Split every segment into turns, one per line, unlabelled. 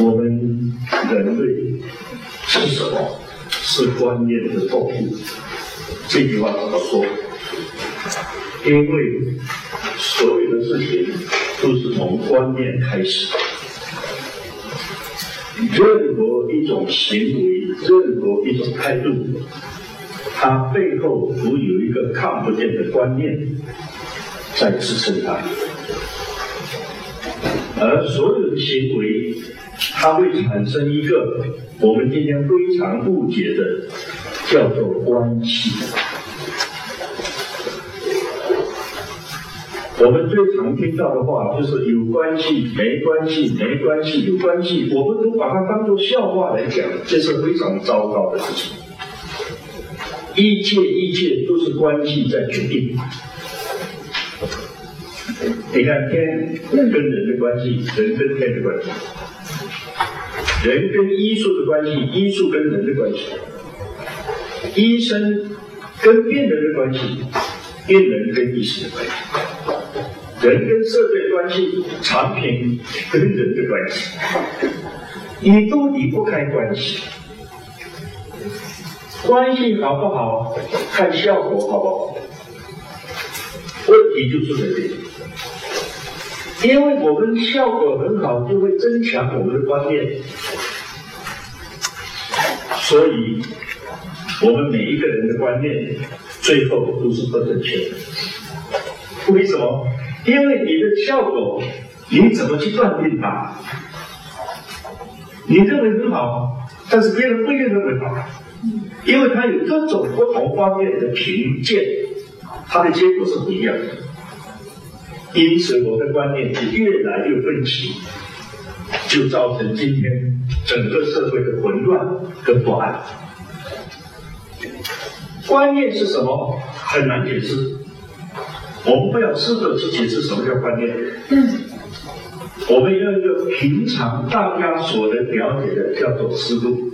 我们人类是什么？是观念的动物。这句话怎么说？因为所有的事情都是从观念开始。任何一种行为，任何一种态度，它背后都有一个看不见的观念在支撑它。而所有的行为，它会产生一个我们今天非常误解的，叫做关系。我们最常听到的话就是有关系、没关系、没关系、有关系，我们都把它当做笑话来讲，这是非常糟糕的事情。一切一切都是关系在决定。你看天跟人的关系，人跟天的关系，人跟医术的关系，医术跟人的关系，医生跟病人的关系，病人跟医生的关系。人跟社会关系，产品跟人的关系，你都离不开关系。关系好不好，看效果好不好。问题就出在这里，因为我们效果很好，就会增强我们的观念，所以我们每一个人的观念最后都是不正确的。为什么？因为你的效果，你怎么去断定它？你认为很好，但是别人不一定认为好，因为它有各种不同方面的评鉴，它的结果是不一样的。因此，我的观念就越来越分歧，就造成今天整个社会的混乱跟不安。观念是什么？很难解释。我们不要试着去解释什么叫观念，嗯我们要一个平常大家所能了解的，叫做思路。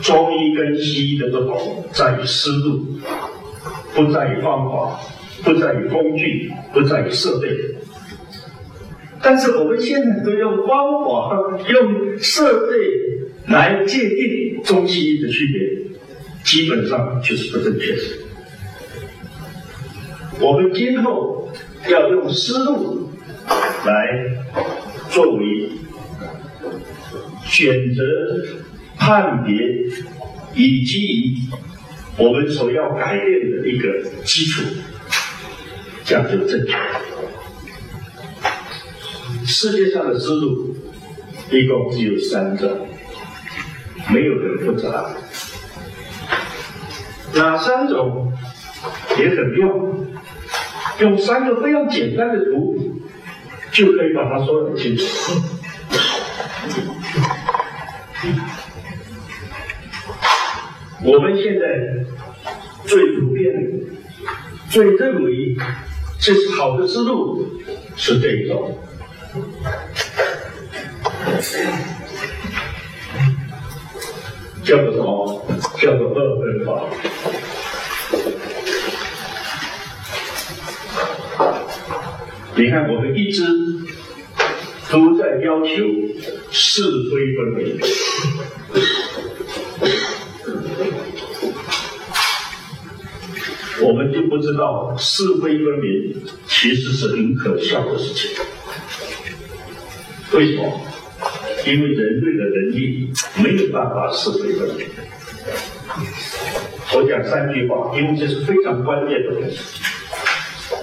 中医跟西医的不同在于思路，不在于方法，不在于工具，不在于设备。但是我们现在都用方法、用设备来界定中西医的区别，基本上就是不正确的。我们今后要用思路来作为选择、判别以及我们所要改变的一个基础，这样就正确了。世界上的思路一共只有三种，没有很复杂。哪三种也很妙？用三个非常简单的图，就可以把它说得很清楚。我们现在最普遍、最认为这是好的思路是这一种，叫做什么？叫做二分法。你看，我们一直都在要求是非分明，我们就不知道是非分明其实是很可笑的事情。为什么？因为人类的能力没有办法是非分明。我讲三句话，因为这是非常关键的东西。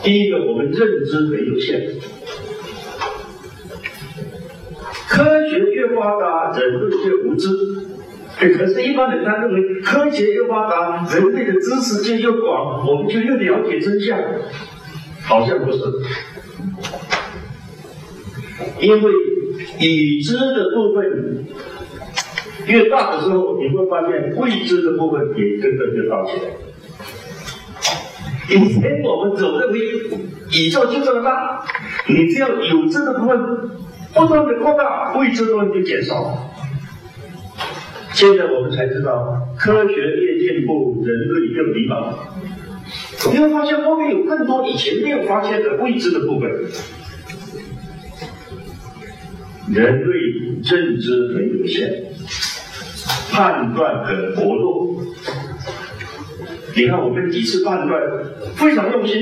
第一个，我们认知很有限，科学越发达，人类越无知。可是，一般人他认为科学越发达，人类的知识就越广，我们就越了解真相。好像不是，因为已知的部分越大的时候，你会发现未知的部分也跟着就大起来。以前我们总认为宇宙就这么大，你只要有知的部分不断的扩大，未知的部分就减少。现在我们才知道，科学越进步，人类更迷茫。你会发现后面有更多以前没有发现的未知的部分。人类认知很有限，判断很薄弱。你看我们几次判断非常用心，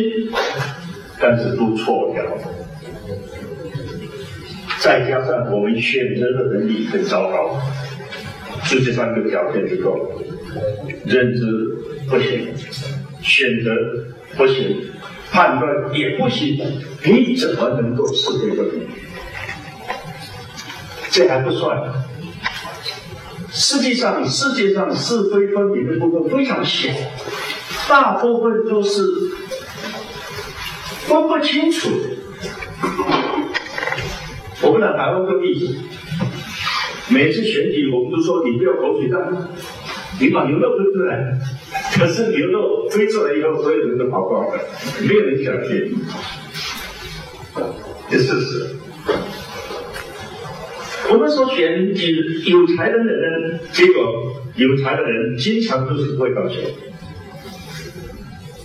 但是都错掉了。再加上我们选择的能力很糟糕，就这三个条件就够了，认知不行，选择不行，判断也不行，你怎么能够是非分明？这还不算，实际上世界上是非分明的部分非常小，大部分都是分不清楚。我们拿台湾个例子，每次选举我们都说你不要口水战，你把牛肉推出来，可是牛肉推出来以后，所有人都跑光了，没有人相信，这事实。我们说选有有才能的人，结果有才的人经常都是不会当选，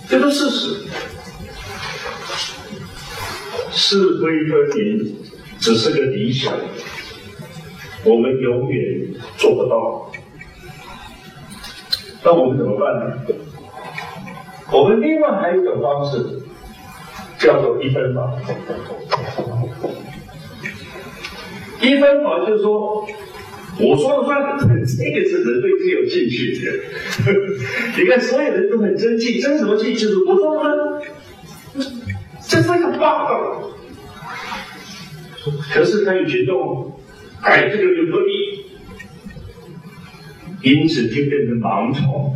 这个事实。是非分明只是个理想，我们永远做不到。那我们怎么办呢？我们另外还有一种方式，叫做一分法。一分法就是说，我说了算，这个是人类最有兴趣的。你看，所有人都很争气，争什么气？就是我说了算，这非常棒。可是他有群众，哎，这个有合理，因此就变成盲从。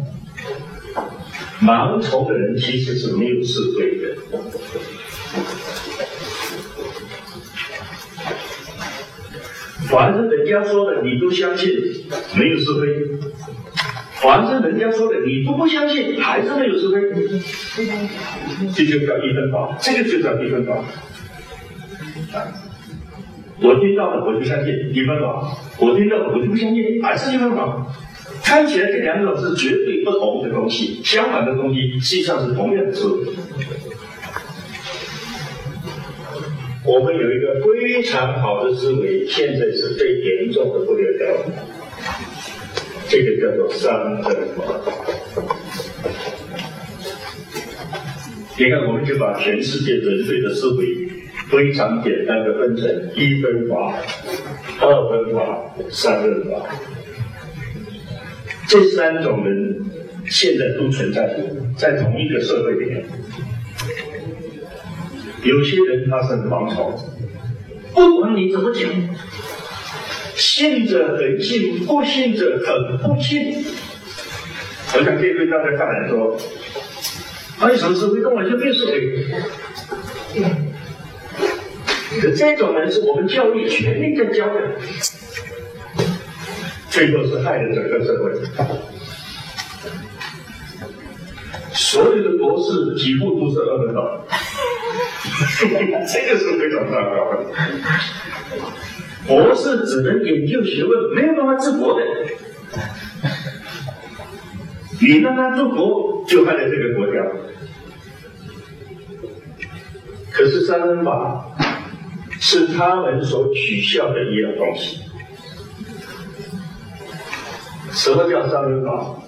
盲从的人其实是没有智慧的。凡是人家说的，你都相信，没有是非；凡是人家说的，你都不相信，还是没有是非。这就叫一分法，这个就叫一分法。我听到了，我就相信一分法；我听到了，我就不相信，还是一分法。看起来这两种是绝对不同的东西，相反的东西，实际上是同样的事。我们有一个非常好的思维，现在是最严重的忽略掉了。这个叫做三分法。你看，我们就把全世界人类的思维非常简单的分成一分法、二分法、三分法。这三种人现在都存在在同一个社会里面。有些人他是盲从，不管你怎么讲，信者很信，不信者很不信。我想这对大家看来说，他一什么是非，根本就没有是非。可这种人是我们教育全力在教的，最后是害了整个社会。所有的博士几乎都是二分法。这个是非常糟糕的。博士只能研究学问，没有办法治国的。你让他治国，就害了这个国家。可是三分法是他们所取笑的一样东西。什么叫三分法？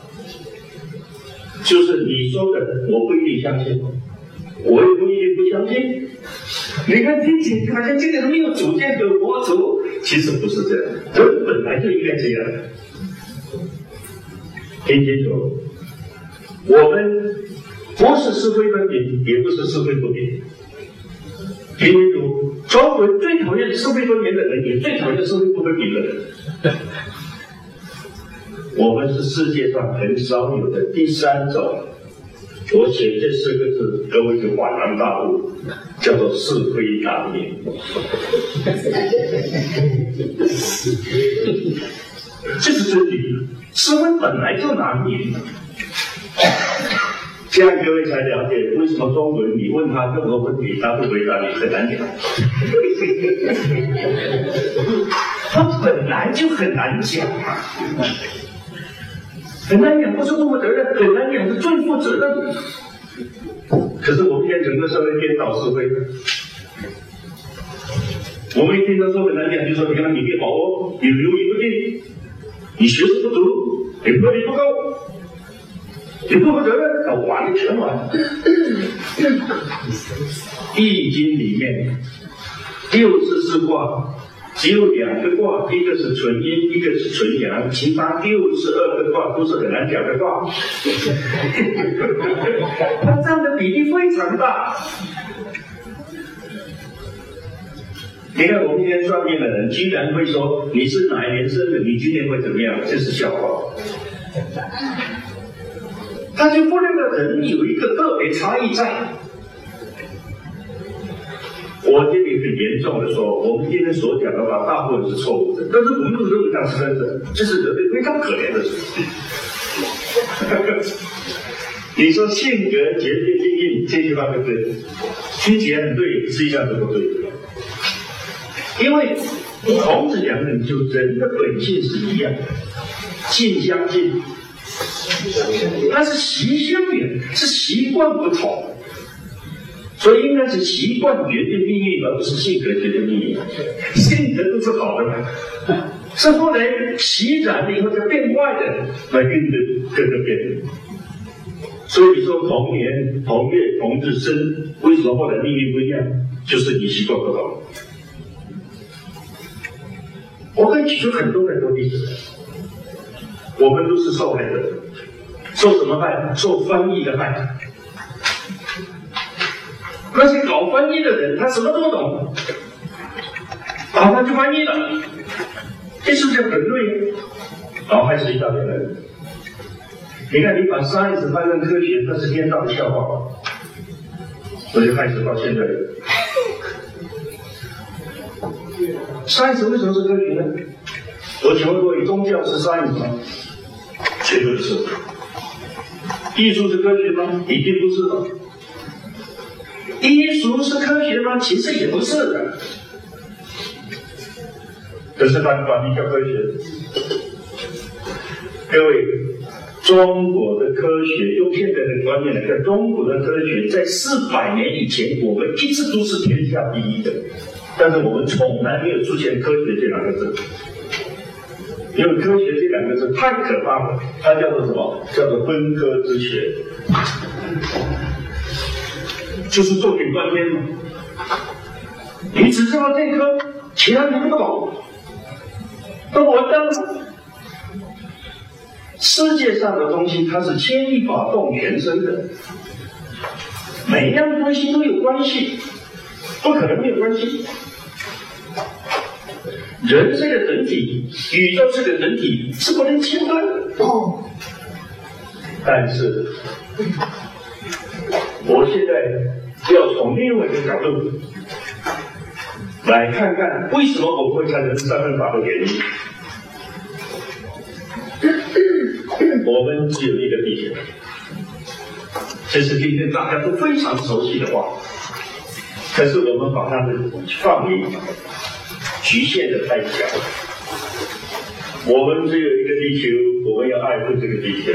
就是你说的，我不一定相信。我也不一定不相信。你看，听起来好像这个人没有主见，有国主，其实不是这样，人本来就应该这样。听清楚，我们不是是非分明，也不是是非不明。听清楚，中国人最讨厌是非分明的人，也最讨厌是非不分明的人。我们是世界上很少有的第三种。我写这四个字，各位就恍然大悟，叫做是非难明。这是真理，是非本来就难明。这样各位才了解为什么中国人你问他任何问题，他不回答你很难讲。他本来就很难讲啊。很难讲，不是不负责任；很难讲，是最负责任。可是我们现在整个社会颠倒是非，我们一听到说很难讲，就说你看你没把握，你留意不定，你学识不足，你魄力不够，你不负责任，完了全完。易经里面六十四卦。只有两个卦，一个是纯阴，一个是纯阳，其他六十二个卦都是很难讲的卦。它占的比例非常大。你看我们今天算命的人，居然会说你是哪一年生的，你今年会怎么样？这是笑话。他就忽略了人有一个个别差异在。我今很严重的说，我们今天所讲的话，大部分是错误的，但是我们不认为它是真的，这是人类非常可怜的事情。你说性格决定命运，这句话对不对？听起来很对，实际上是不对的。因为孔子讲的，就人的本性是一样，性相近，但是习相远，是习惯不同。所以应该是习惯决定命运，而不是性格决定命运。性格都是好的，是后来习染了以后才变坏的，来跟着跟着变。所以说同年同月同日生，为什么后来命运不一样？就是你习惯不好。我可以举出很多很多例子，我们都是受害者，受什么害？受翻译的害。那些搞翻译的人，他什么都懂，然后，他就翻译了，这是不是很对？好，还是一大堆人。你看，你把 science 翻成科学，那是天大的笑话吧？所以开始到现在，science 为什么是科学呢？我请问各位，宗教是 science 吗？绝对是。艺术是科学吗？一定不是医术是科学吗？其实也不是的，可是它管理叫科学。各位，中国的科学用现在的观念来看，中国的科学在四百年以前，我们一直都是天下第一的，但是我们从来没有出现“科学”这两个字，因为“科学”这两个字太可怕了，它叫做什么？叫做分科之学。就是做点观念嘛，你只知道这科，其他你不懂，都完蛋了。世界上的东西它是牵一发动全身的，每一样东西都有关系，不可能没有关系。人这个整体，宇宙这个整体是不能切断的。但是，我现在。要从另外一个角度来看看，为什么我们会产生三分法的原因。我们只有一个地球，这是今天大家都非常熟悉的话，可是我们把它的范围局限的太小。我们只有一个地球，我们要爱护这个地球。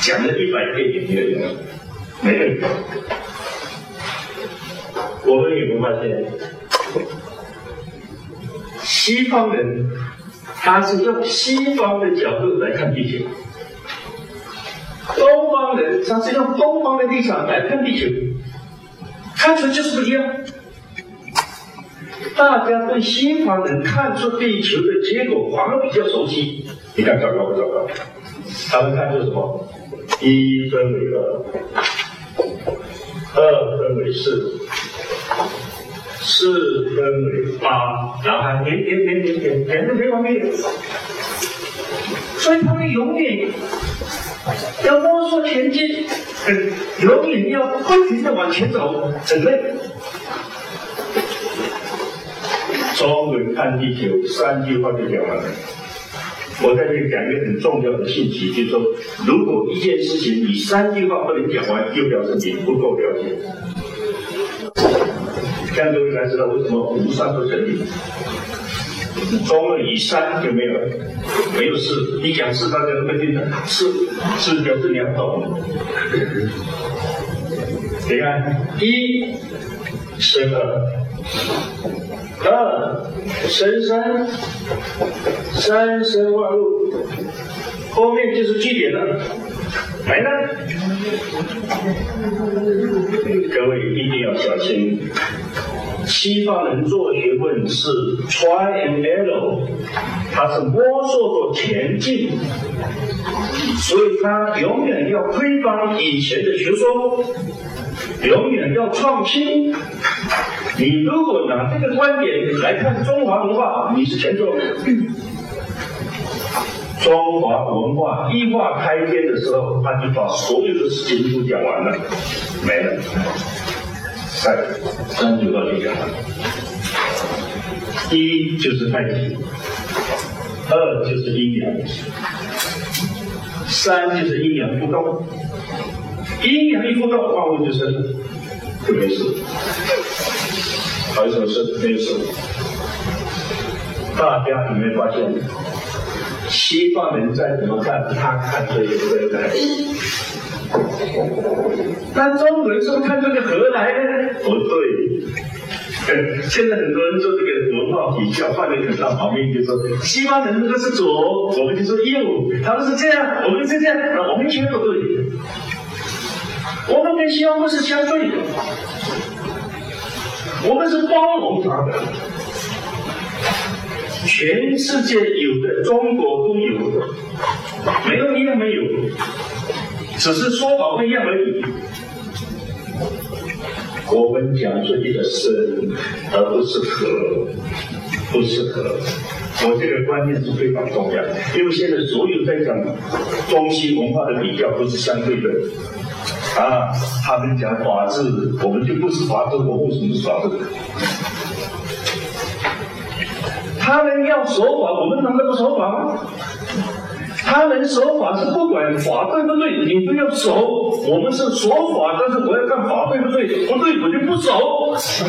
讲了一百遍也没有用，没有用。我们有没有发现，西方人他是用西方的角度来看地球，东方人他是用东方的立场来看地球，看出就是不一样。大家对西方人看出地球的结果反而比较熟悉，你看糟糕不糟糕？他们看出什么？一分为二，二分为四。四分为八，然后点点点点点点的没完没了，所以他们永远要摸索前进，永远要不停的往前走，很累。中文看地球三句话就讲完了。我在这里讲一个很重要的信息，就是说，如果一件事情你三句话不能讲完，就表示你不够了解。这样各位才知道为什么无三不成立。中了以三就没有了，没有四。你讲四，大家都会听的。四，四表示两懂。你看，一生二，二生三，三生万物，后面就是句点了，没了。各位一定要小心，西方人做学问是 try and error，他是摸索着前进，所以他永远要推翻以前的学说，永远要创新。你如果拿这个观点来看中华文化，你是前奏。中华文化一化开篇的时候，他就把所有的事情都讲完了，没了。三三九道就讲了，一就是太极，二就是阴阳，三就是阴阳互动。阴阳一互动，万物就生，就没事。还有什么事？没有事。大家有没有发现？西方人再怎么看，他看这个何来？那中国人是不是看这个何来呢？不对。现在很多人做这个文化比较，放在很大旁边就说，西方人那个是左，我们就说右，他们是这样，我们是这样，我们全都对。我们跟西方不是相对的，我们是包容他的。全世界有的，中国都有，没有一样没有，只是说法不一样而已。我们讲出去的生，而不是和，不是和。我这个观念是非常重要，因为现在所有在讲中西文化的比较都是相对的。啊，他们讲法治，我们就不是法治，我为什么是法治？他们要守法，我们难道不守法吗？他们守法是不管法对不对，你都要守。我们是守法，但是我要看法对不对，不对我就不守。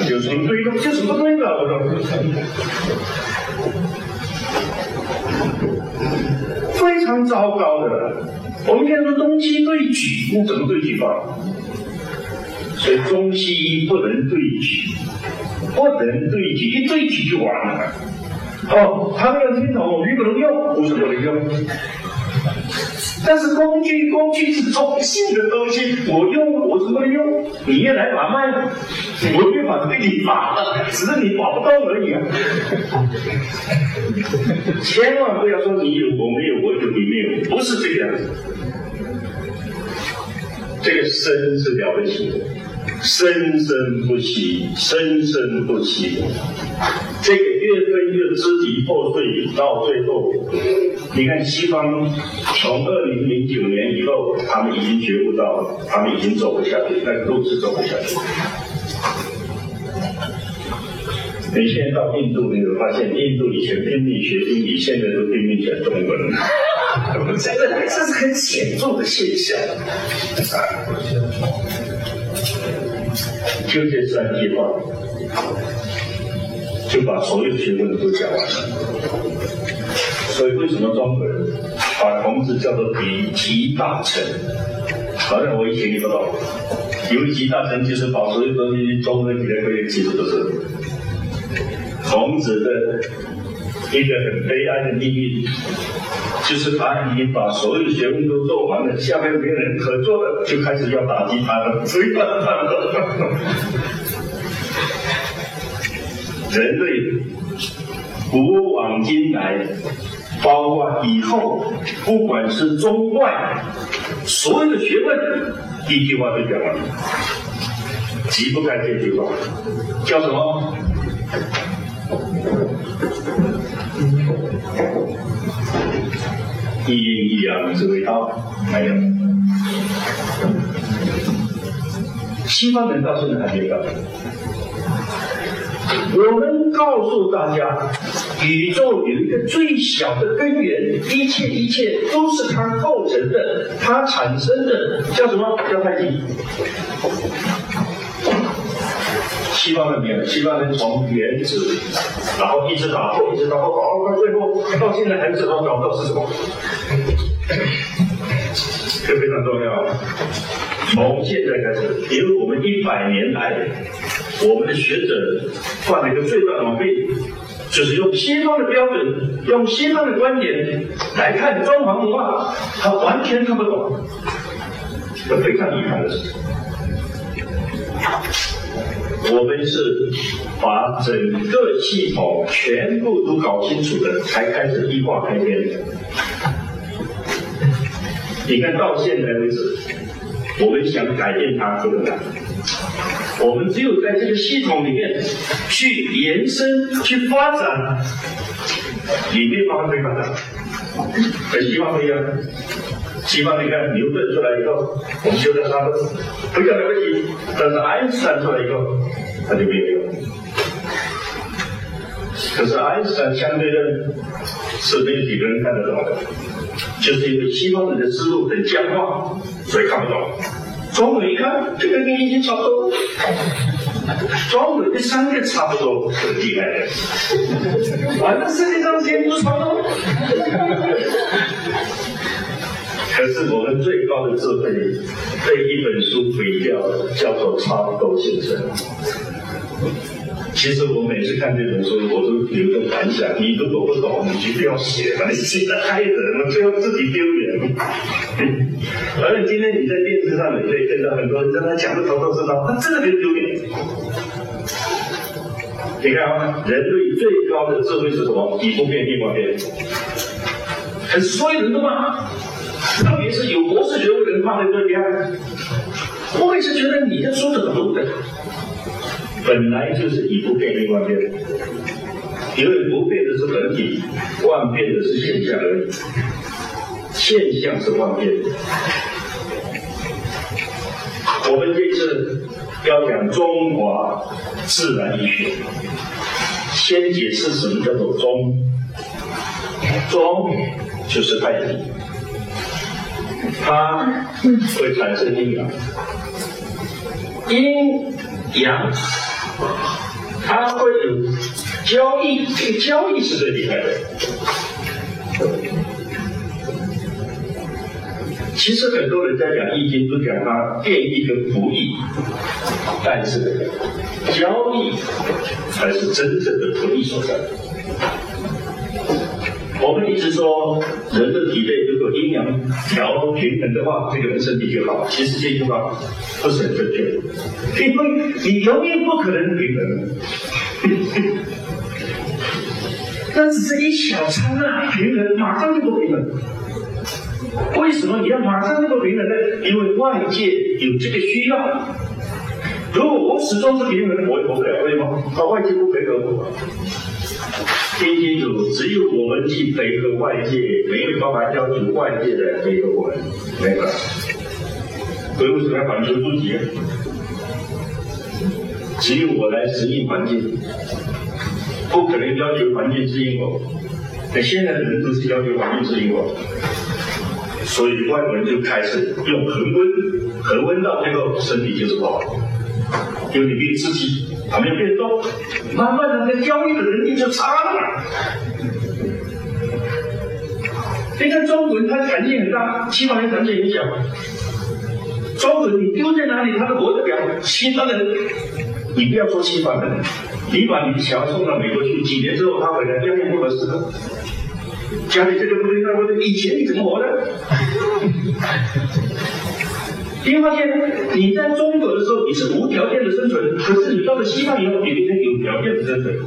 有什么对的？就是不对的，我说。非常糟糕的。我们现在说中西对举，那怎么对举法？所以中西医不能对举，不能对举，一对举就完了。哦，他们要听懂，你不能用，不是不能用。但是工具，工具是中性的东西，我用我是不能用，你也来把脉，我没法对你把了，只是你把不动而已啊。千万不要说你有我没有，我有你没有，不是这个样子。这个生是了不起的。生生不息，生生不息。这个肢体破碎，到最后，你看西方从二零零九年以后，他们已经觉悟到，他们已经走不下去，那个路是走不下去。你现在到印度，你有发现印度以前拼命学英语，现在都拼命学中文，这个这是很显著的现象。就这三句话，就把所有学问都讲完了。所以为什么中国人把孔子叫做比集大成？好像我以前也不知道，有集大成就是把所有东西综合起来可以，其实都是孔子的一个很悲哀的命运。就是他已经把所有学问都做完了，下面没有人可做了，就开始要打击他了，追打他了。人类古往今来，包括以后，不管是中外，所有的学问，一句话都讲完了，离不开这句话，叫什么？一阴一阳之为道，还有。西方人到现在还没有。我们告诉大家，宇宙有一个最小的根源，一切一切都是它构成的，它产生的叫什么？叫太极。西方人没有，西方人从原子，然后一直打破，一直打破，到到最后，到现在还知道找到是什么？这非常重要。从现在开始，因为我们一百年来我们的学者犯了一个最大的毛病，就是用西方的标准，用西方的观点来看中华文化，他完全看不懂，这非常遗憾的事。我们是把整个系统全部都搞清楚了，才开始一化开天的。你看到现在为止，我们想改变它这个难。我们只有在这个系统里面去延伸、去发展，里面发挥发展，和西方不一样。西方你看牛顿出来以后，我们觉得他非常了不起，但是爱因斯坦出来以后，他就没有用。可是爱因斯坦相对论是没有几个人看得懂的，就是因为西方人的思路很僵化，所以看不懂。中文一看，这个跟易经差不多，中文跟三个差不多，很厉害的。反正世界上些都差不多。可是我们最高的智慧被一本书毁掉了，叫做差不多先生。其实我每次看这本书，我都有个感想：你如果不懂，你就不要写了，你写的害人，最后自己丢脸。而且今天你在电视上，你可以看到很多人在那讲的头头是道，他真的很丢脸。你看啊，人类最高的智慧是什么？以不变应万变。可是所有人都骂，特别是有博士学位的人骂的更厉害。我也是觉得你的说的很对的。本来就是以不变应万变，因为不变的是本体，万变的是现象而已。现象是万变的。我们这次要讲中华自然医学，先解释什么叫做中。中就是太极，它会产生阴阳，阴阳。他会有交易，这个交易是最厉害的。其实很多人在讲易经，都讲它变异跟不易，但是交易才是真正的不易所在。我们一直说，人的体内如果阴阳调平衡的话，这个人身体就好。其实这句话不是很正确，因为你永远不可能平衡。那只是一小餐啊平衡，马上就不平衡。为什么你要马上就不平衡呢？因为外界有这个需要。如果我始终是平衡，我也不可能，为什么？那外界不配合我。听清楚，只有我们去配合外界，没有办法要求外界的配合我们，没法。所以为什么要反求诸己？只有我来适应环境，不可能要求环境适应我。那现在的人都是要求环境适应我，所以外国人就开始用恒温，恒温到最后身体就是不好，因为你没有刺还没变动，慢慢的，那交易的能力就差了。你看中国人，他弹性很大，西方人弹性很小。中国人你丢在哪里，他都活得了。西方人，你不要说西方人，你把你的小孩送到美国去，几年之后他回来，家里不合适了。家里这个不对那个不对，以前你怎么活的？你会发现，你在中国的时候你是无条件的生存，可是你到了西方以后，你变成有条件的生存。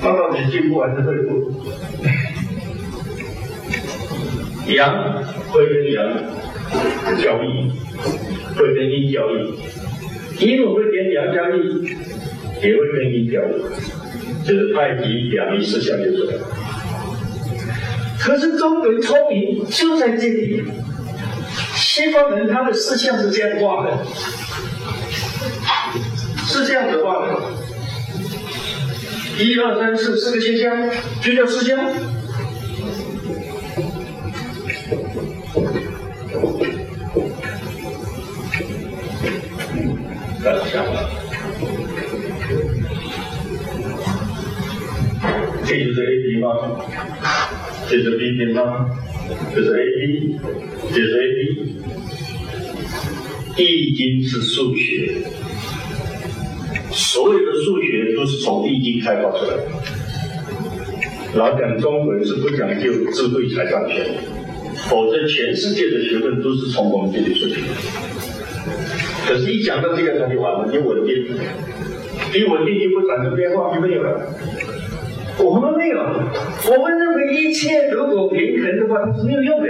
那到底进步还是退步？阳会跟阳交易，会跟阴交易，阴会跟阳交易，也会跟阴交易，就是太极两仪四象就出来。可是中国聪明就在这里。西方人他的思想是这样画的，是这样子画的，一二三四四个现象就叫思想。大家想了，这就是 A B 吗？这是 B 平方，这是 A B，这是 A B。易经是数学，所有的数学都是从易经开发出来的。老讲中国人是不讲究智慧才赚钱，否则全世界的学问都是从我们这里出去的。可是，一讲到这个，它就完了，就稳定，一稳定就不产生变化，就没有了。我们没有，我们认为一切如果平衡的话，它是没有用的，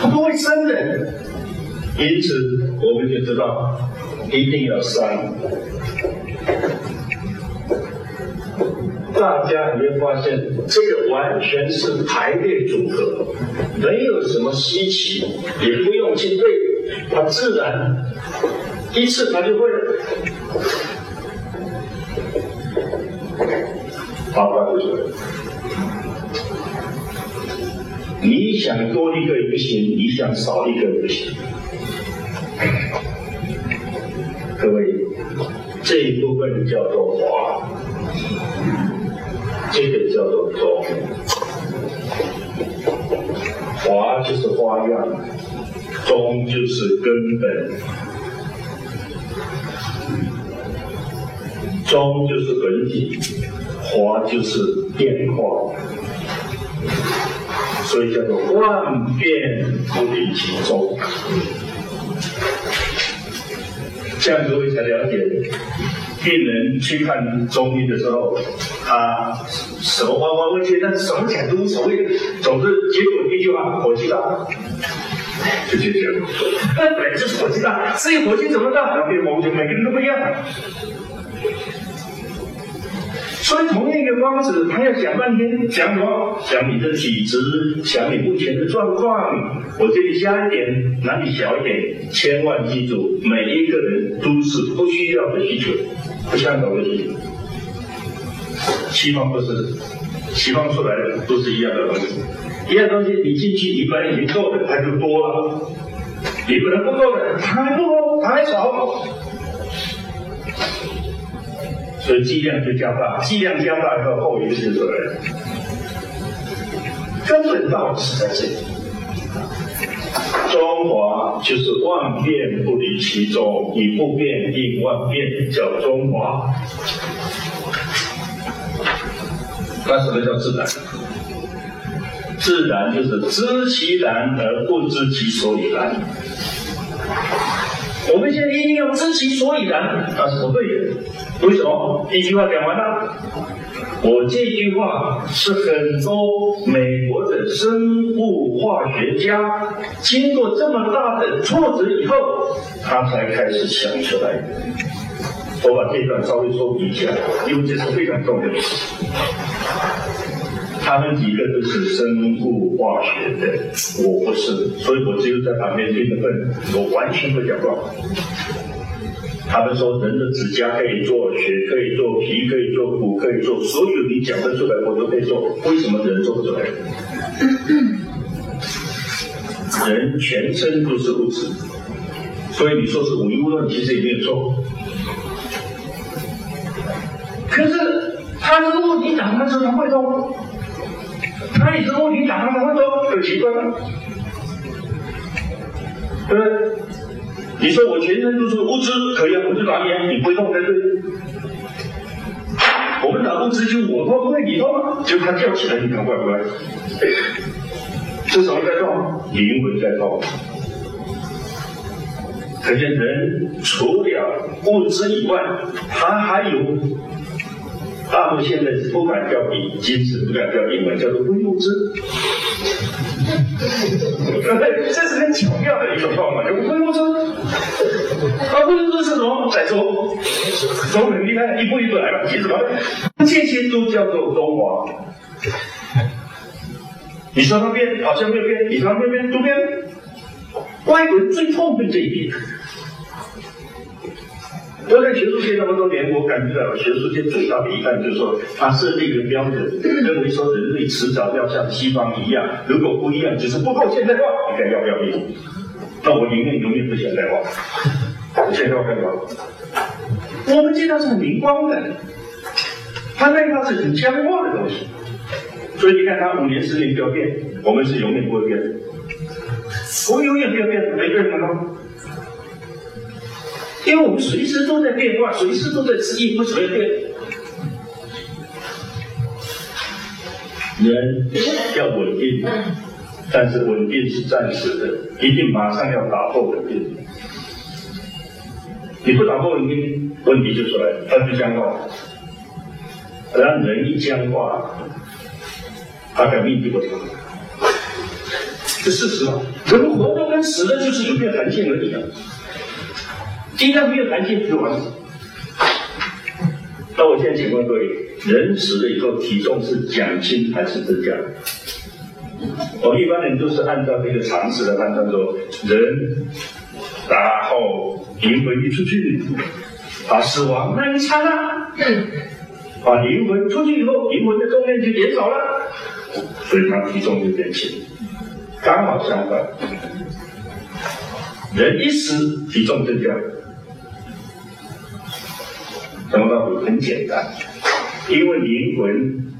它不会生的。因此，我们就知道一定要三。大家有没有发现，这个完全是排列组合，没有什么稀奇，也不用去对，它自然一次它就会。八卦不准。你想多一个也不行，你想少一个也不行。各位，这一部分叫做华，这个叫做中。华就是花样，中就是根本，中就是本体，华就是变化，所以叫做万变不离其宗。这样各位才了解，病人去看中医的时候，他什么弯弯问切，但什么讲都无所谓，总之结果一句话：火气大，就解决了。那本来就是火气大，至于火气怎么大，那变我就每个人都不一样。所以同一个方子，他要想半天，想什么？想你的体质，想你目前的状况。我这里加一点，哪里小一点？千万记住，每一个人都是不需要的需求，不相同的需求。西方不是，西方出来的都是一样的东西。一样东西你进去，你本来已经够的，它就多了；你本来不够的，它还不够，它还少。所以剂量就加大，剂量加大以后，后遗就出来了。根本道理是在这里。中华就是万变不离其宗，以不变应万变，叫中华。那什么叫自然？自然就是知其然而不知其所以然。我们现在一定要知其所以然，那是不对的。为什么？一句话讲完了。我这句话是很多美国的生物化学家经过这么大的挫折以后，他才开始想出来的。我把这段稍微说明一下，因为这是非常重要的事。他们几个都是生物化学的，我不是，所以我只有在旁边听着份，我完全不讲话。他们说人的指甲可以做，血可以做，皮可以做，骨可以做，所有你讲得出来我都可以做，为什么人做不出来？人全身都是物质，所以你说是无一物论，其实也没有错。可是他这个物体长的时候会动。他也是物体长，他会说很奇怪吗？对不对？你说我全身都是物质，可以啊，我就打你，你不会动才对。我们打物质就我动不会你动？就他叫起来，你看怪不怪？是什么在动？灵魂在动。可见人除了物质以外，他还有。大陆现在是不敢叫比，金子不敢叫英文，叫做微物质。这是很巧妙的一种方法，叫微物质。啊，微物质是什么？再说，说很厉害，一步一步来吧。记住了，这些都叫做中华。你说它变，好像没有变；你说它变变，都变。外国人最痛恨这一点。我在学术界那么多年，我感觉到学术界最大的遗憾就是说，他设立一个标准，认为说人类迟早要像西方一样，如果不一样，就是不够现代化。你看要不要命？那我宁愿永远不现代化。现代化干嘛？我们这套是很灵光的，他那一套是很僵化的东西。所以你看，他五年十年不要变，我们是永远不会变。我们永远不要变，每个人都。因为我们随时都在变化，随时都在适应，为什么要变？人要稳定，但是稳定是暂时的，一定马上要打破稳定。你不打破稳定，问题就出来了，它就僵化。让人一僵化，他的命就不长。这事实嘛，人活着跟死了就是有没有弹性而已啊。一旦没有弹性就完了。那我现在请问各位，人死了以后体重是减轻还是增加？我们一般人都是按照这个常识来判断说，人然后灵魂一出去，啊，死亡那一刹那，啊，灵魂出去以后，灵魂的重量就减少了，所以他体重就变轻。刚好相反，人一死体重增加。什么道理？很简单，因为灵魂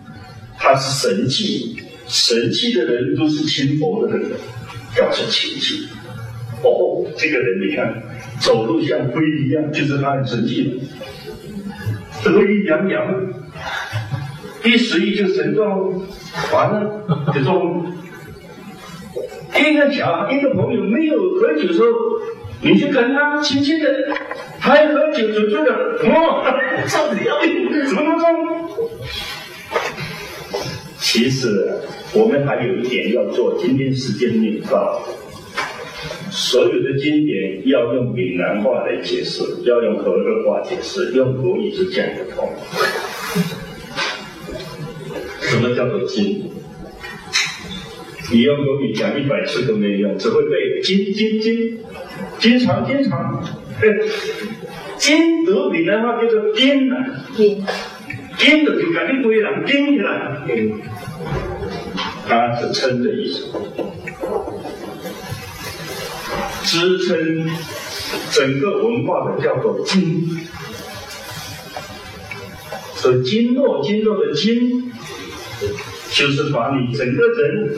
它是神气，神气的人都是轻薄的人，叫做清气。哦，这个人你看，走路像龟一样，就是他很神气，得意洋洋，一死一就神状，完了这种。一个小一个朋友没有喝酒的时候，你去跟他轻轻的。他一喝酒就醉了，哦，上吊怎么能中？其实我们还有一点要做，今天时间没有到。所有的经典要用闽南话来解释，要用河洛话解释，用国语是讲不通。什么叫做经？你用口语讲一百次都没用，只会背经经经，经常经常。金读闽南话叫做金呐，金，金的就赶紧归人金。起来，它是称的意思，支撑整个文化的叫做经，所以经络经络的经，就是把你整个人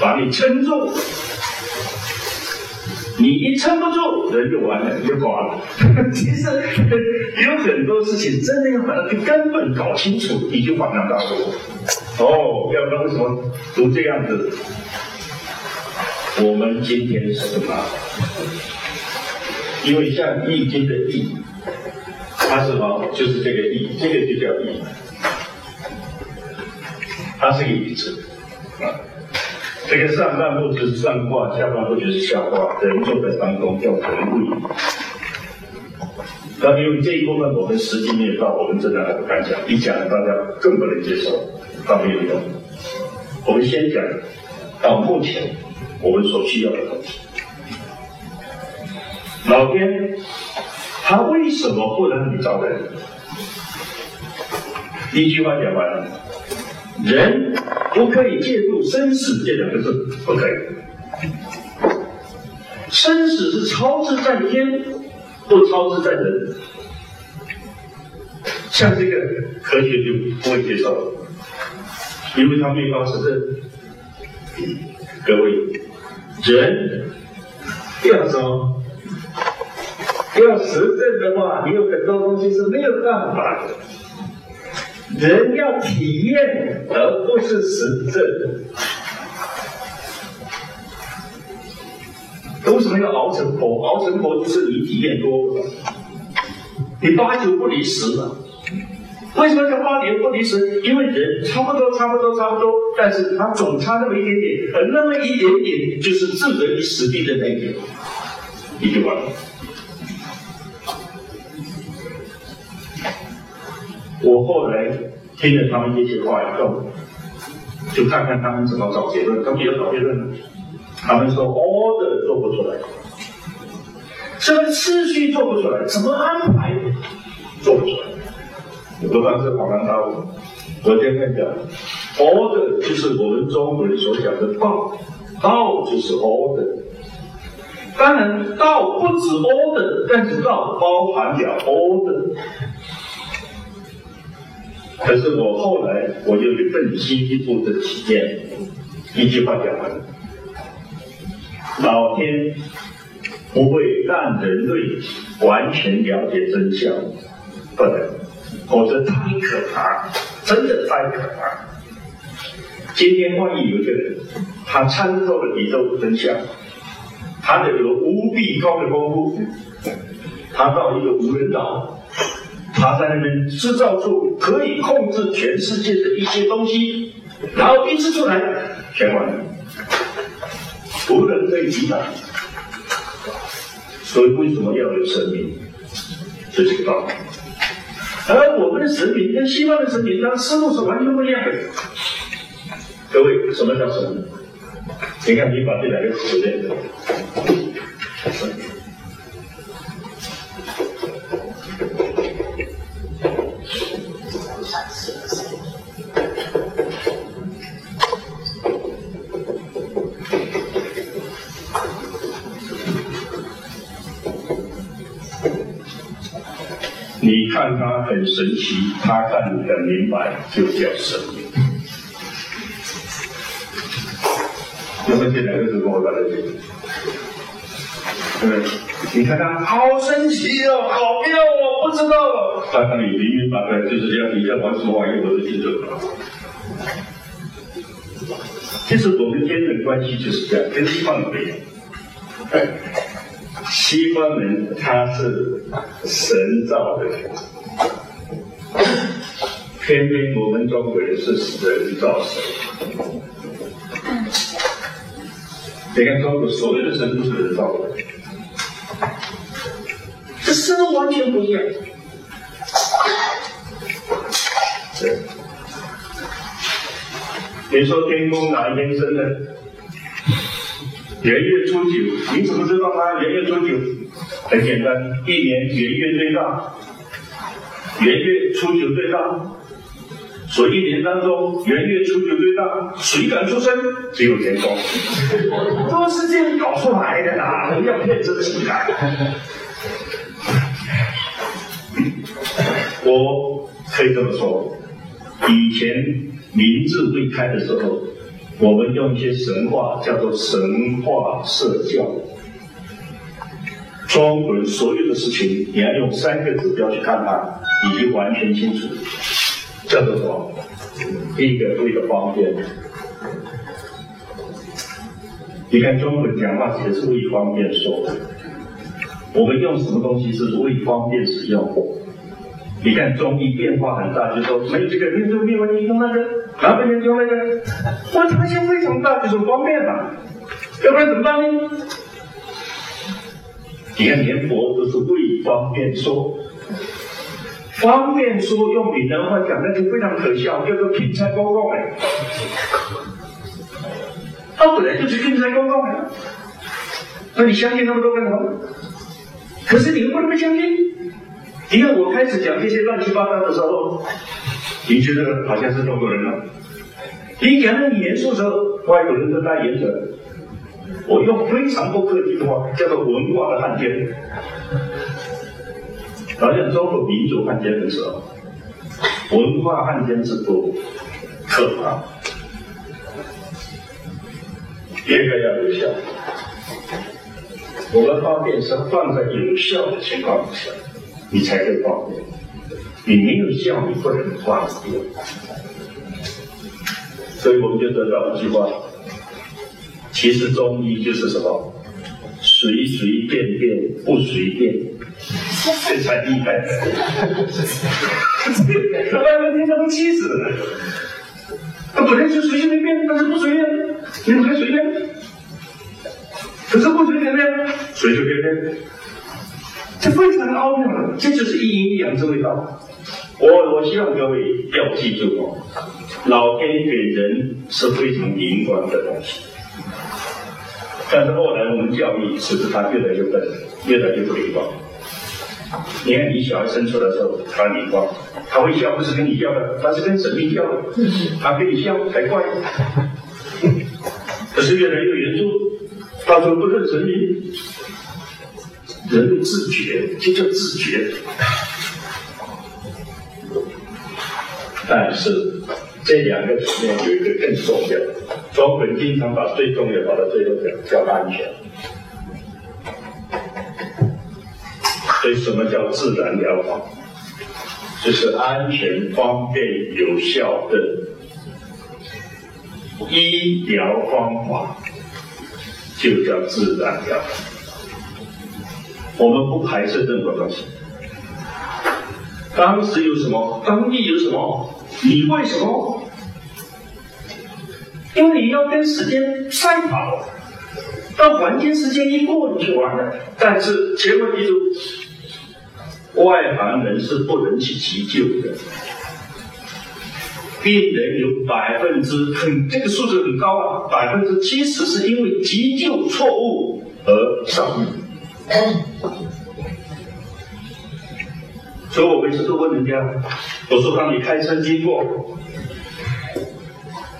把你撑住。你一撑不住，人就完了，你就挂了。其实有很多事情真的要把它根本搞清楚，你就恍然大悟。哦，要不然为什么都这样子？我们今天是什么？因为像《易经》的“易”，它是什么？就是这个“易”，这个就叫“易”，它是一个字啊。这个上半部就是上卦，下半部就是下卦，人坐在当中叫人位。那因为这一部分我们时机没有到，我们真的还不敢讲，一讲大家更不能接受，那没有用。我们先讲到目前我们所需要的东西。老天他为什么不能让你招人？一句话讲完了。人不可以介入生死这两个字，不可以。生死是超之在天，不超之在人。像这个科学就不会接受，因为他没法实证。各位，人要说要实证的话，你有很多东西是没有办法的。人要体验，而不是实证。为什么要熬成佛？熬成佛就是你体验多了，你八九不离十了。为什么叫八九不离十？因为人差不多，差不多，差不多，但是他总差那么一点点，而那么一点点就是置人于死地的那一点，你就完了。我后来听了他们这些话以后，就看看他们怎么找结论。他们有找结论，他们说 order 做不出来，这个次序做不出来，怎么安排做不出来。我当时恍然大悟，我先跟你讲，order 就是我们中国人所讲的道，道就是 order。当然，道不止 order，但是道包含了 order。可是我后来我就有更进一步的体验，一句话讲完：老天不会让人类完全了解真相，不能，否则太可怕，真的太可怕。今天万一有一个人，他参透了宇宙真相，他的有无比高的功夫，他到一个无人岛，他在那边制造出可以控制全世界的一些东西，然后一次出来，全完了，无人可以抵挡。所以为什么要有神明？这是个道理。而我们的神明跟西方的神明，它思路是完全不一样的。各位，什么叫神明？你看，你把这两个词认得。你看他很神奇，他看你很明白，就叫神。有没有这两个字跟我讲的？对，你看他好神奇哦，好妙哦，不知道哦。他看你明明白白，就是这样，你在玩什么玩意，我都清楚。其实我们天人关系就是这样，跟西方不一样。西方人他是神造的，偏偏我们中国人是死人造神。你看中国所有的神都是人造的，这思路完全不一样。对，你说天宫哪一天生的？元月初九，你怎么知道它元月初九？很简单，一年元月最大，元月初九最大，所以一年当中元月初九最大，谁敢出声？只有天公，都是这样搞出来的啦！不要骗自己啊！我可以这么说，以前明治未开的时候。我们用一些神话叫做神话社教，中国人所有的事情，你要用三个指标去看它，你就完全清楚。叫做什么？第一个为了方便。你看中国人讲话也是为方便说，我们用什么东西是为方便使用？你看中医变化很大，就说没有这个，没有这个，没有问题，用那个，哪个人用那个？我发现非常大，就是方便嘛，要不然怎么办呢？你看连佛都是为方便说，方便说用闽南话讲那就非常可笑，叫做骗财公公哎，他本来就是骗财公公哎，那你相信那么多干什么？可是你又不能不相信。你看我开始讲这些乱七八糟的时候，你觉得好像是中国人了。你讲的很严肃的时候，外国人都代言者。我用非常不客气的话，叫做文化的汉奸。好像中国民族汉奸的时候，文化汉奸是不可怕。应该要有效，我们方便是放在有效的情况之下。你才可以放掉，你没有效，你不能放掉。所以我们就得到一句话：其实中医就是什么？随随便便不随便，这才厉害。他外面听都气死了。他本来就随随便便，但是不随便，你们还随便？可是不随便呢？随随便便。这非常奥妙的，这就是一阴一阳之味道。我我希望各位要记住哦，老天给人是非常灵光的东西，但是后来我们教育使得他越来越笨，越来越不灵光。你看你小孩生出来的时候，他灵光，他会笑，不是跟你笑的，他是跟神明笑的，他跟你笑才怪。可是越来越严重，到时候不认神明。人的自觉，这叫自觉。但是这两个里面有一个更重要，中国人经常把最重要放到最后讲，叫安全。所以什么叫自然疗法？就是安全、方便、有效的医疗方法，就叫自然疗法。我们不排斥任何东西。当时有什么？当地有什么？你为什么？因为你要跟时间赛跑，到黄金时间一过你就完了。但是千万记住，外行人是不能去急救的。病人有百分之很这个数字很高啊，百分之七十是因为急救错误而丧命。所以我每次都问人家，我说当你开车经过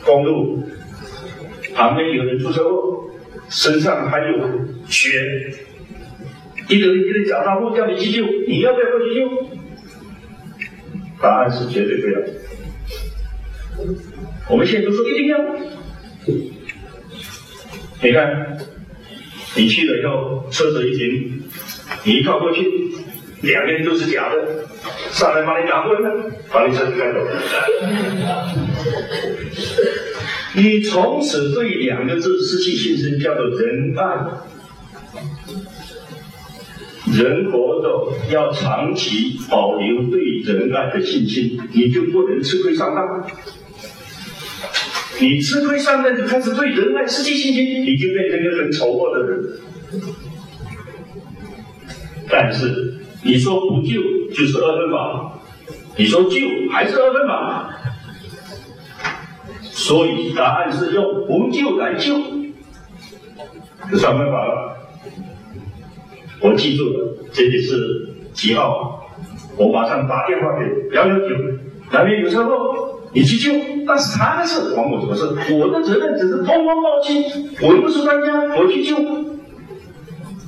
公路，旁边有人出车祸，身上还有血，一个人给你找到路叫你去救，你要不要过去救？答案是绝对不要。我们现在都说一定要。你看，你去了以后，车子一停，你一靠过去。两边都是假的，上来把你打昏了，把你车子开走。你从此对两个字失去信心，叫做仁爱。人活着要长期保留对仁爱的信心，你就不能吃亏上当。你吃亏上当就开始对仁爱失去信心，你就变成一个很丑恶的人。但是。你说不救就是二分法，你说救还是二分法，所以答案是用不救来救，这算分法了。我记住了，这里是几号？我马上打电话给幺幺九，那边有车祸，你去救。但是他的事关我什么事？我的责任只是通风报信，我又不是专家，我去救，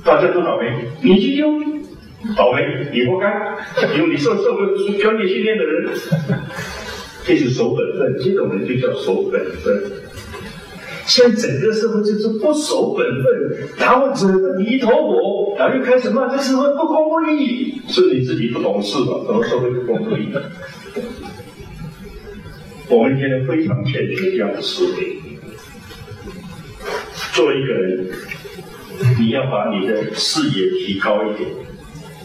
大家都倒霉，你去救。倒霉，你活该，因为你受受过专业训练的人，这是守本分，这种人就叫守本分。现在整个社会就是不守本分，然后整个一头火，然后又开始骂这社会不公不义，是你自己不懂事嘛？什么社会不公不义？我们现在非常欠缺这样的思维。做一个人，你要把你的视野提高一点。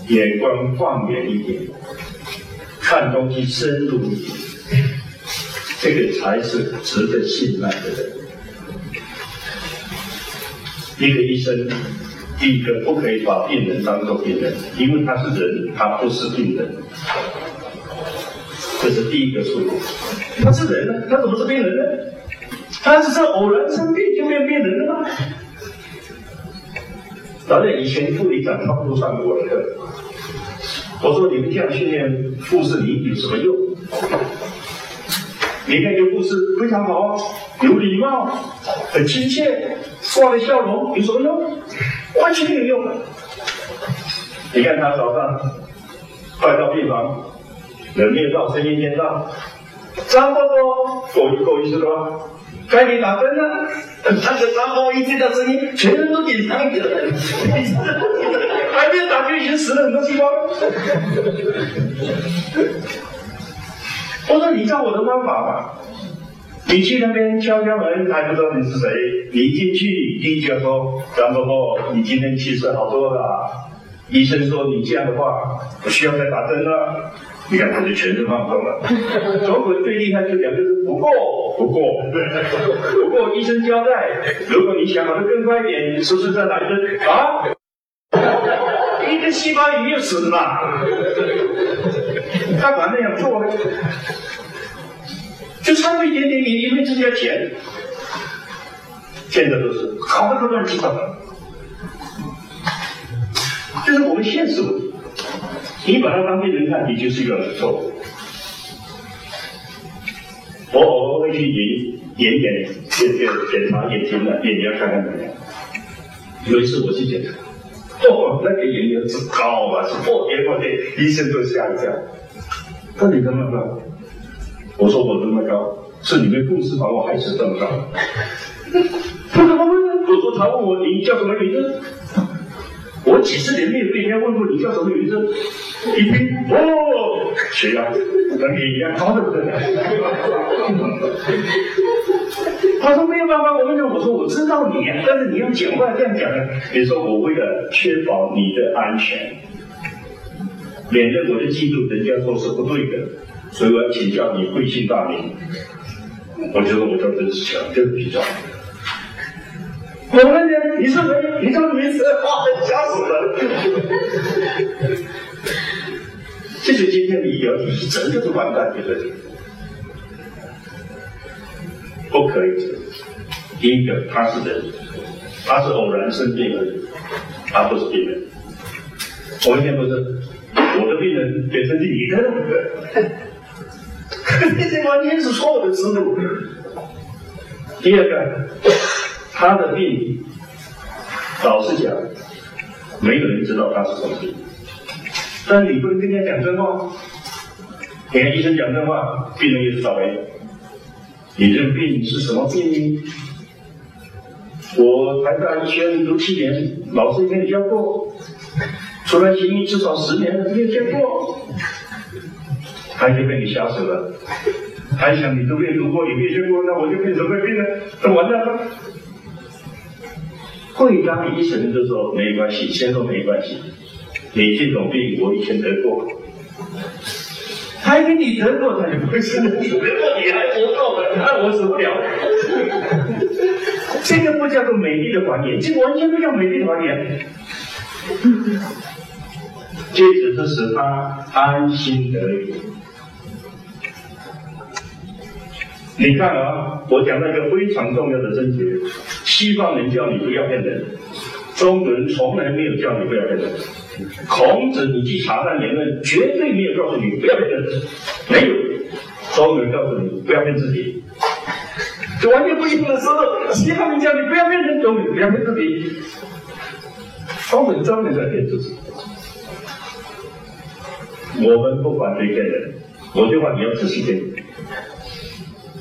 眼光放远一点，看东西深入一点，这个才是值得信赖的人。一个医生，第一个不可以把病人当做病人，因为他是人，他不是病人。这是第一个错误。他是人呢，他怎么是病人呢？他只是偶然生病就变病人了吗？早在以前，副理长他不上过我的课。我说你们这样训练护士，你有什么用？你看有护士非常好，有礼貌，很亲切，挂着笑容，有什么用？完全没有用。你看他早上快到病房，人面到，声音先到，张伯伯，够够意思吧？该你打针了，他的张伯一听到声音，全身都紧张起来，还没有打就已经死了很多细胞。我说你照我的方法吧，你去那边敲敲门，还不知道你是谁。你一进去，第一句说：“张伯伯，你今天气色好多了。”医生说：“你这样的话，不需要再打针了。”你看他就全身放松了。走鬼最厉害就两个字：不过，不过，不过医生交代，如果你想跑得更快一点，是不是再打一针？啊？一个细胞也有死嘛？他管那样做呢？就差那么一点点，你因为自己要钱。现在都是好的都乱七八糟，这是我们现实问题。你把他当病人看，你就是一个错误。我偶尔会去眼眼眼检检检查眼睛的，眼睛要看看怎么样。有一次我去检查，哦，那个眼眼是高啊，是破天破地，医生都吓一跳。那你怎么高？我说我这么高，是你们公司把我害死这么高。他怎么问呢？我说他问我你叫什么名字？我几十年没有被人家问过你叫什么名字，一听哦，血压跟你一样高的不得。他说没有办法，我问你我说我知道你，但是你要讲话这样讲呢，你说我为了确保你的安全，免得我的记录人家说是不对的，所以我要请教你贵姓大名。我觉得我叫曾仕强，这个比较。我问你，你是谁？你叫什么名字？吓死了！这是今天的医疗体系，整个是完蛋，对不对？不可以。第一个，他是人，他是偶然生病而已，他不是病人。我一天不是我的病人变成你的，这些完全是错误的思路。第二个。他的病，老实讲，没有人知道他是什么病。但你不能跟人家讲真话，你看医生讲真话，病人也是倒霉。你这个病是什么病？我台大医学院读七年，老师跟你教过，出来行医至少十年了，没有见过，他就被你吓死了。还想你都没有读过，也没学过，那我就变什么病呢？那完蛋了。会当医生就说没关系，先说没关系。你这种病我以前得过，还给你得过，他就不会生你。得过你还活够了，那我死不了。这个不叫做美丽的谎言，这完全不叫美丽的谎言。这只是使他安心而已。你看啊，我讲了一个非常重要的真诀：西方人教你不要骗人，中国人从来没有教你不要骗人。孔子，你去查他言论，绝对没有告诉你不要骗人，没有。中国人告诉你不要骗自己，这完全不一样的思路。西方人教你不要骗人，中国人不要骗自己，中国人专门在骗自己。我们不反对骗人，我就话你要仔细听。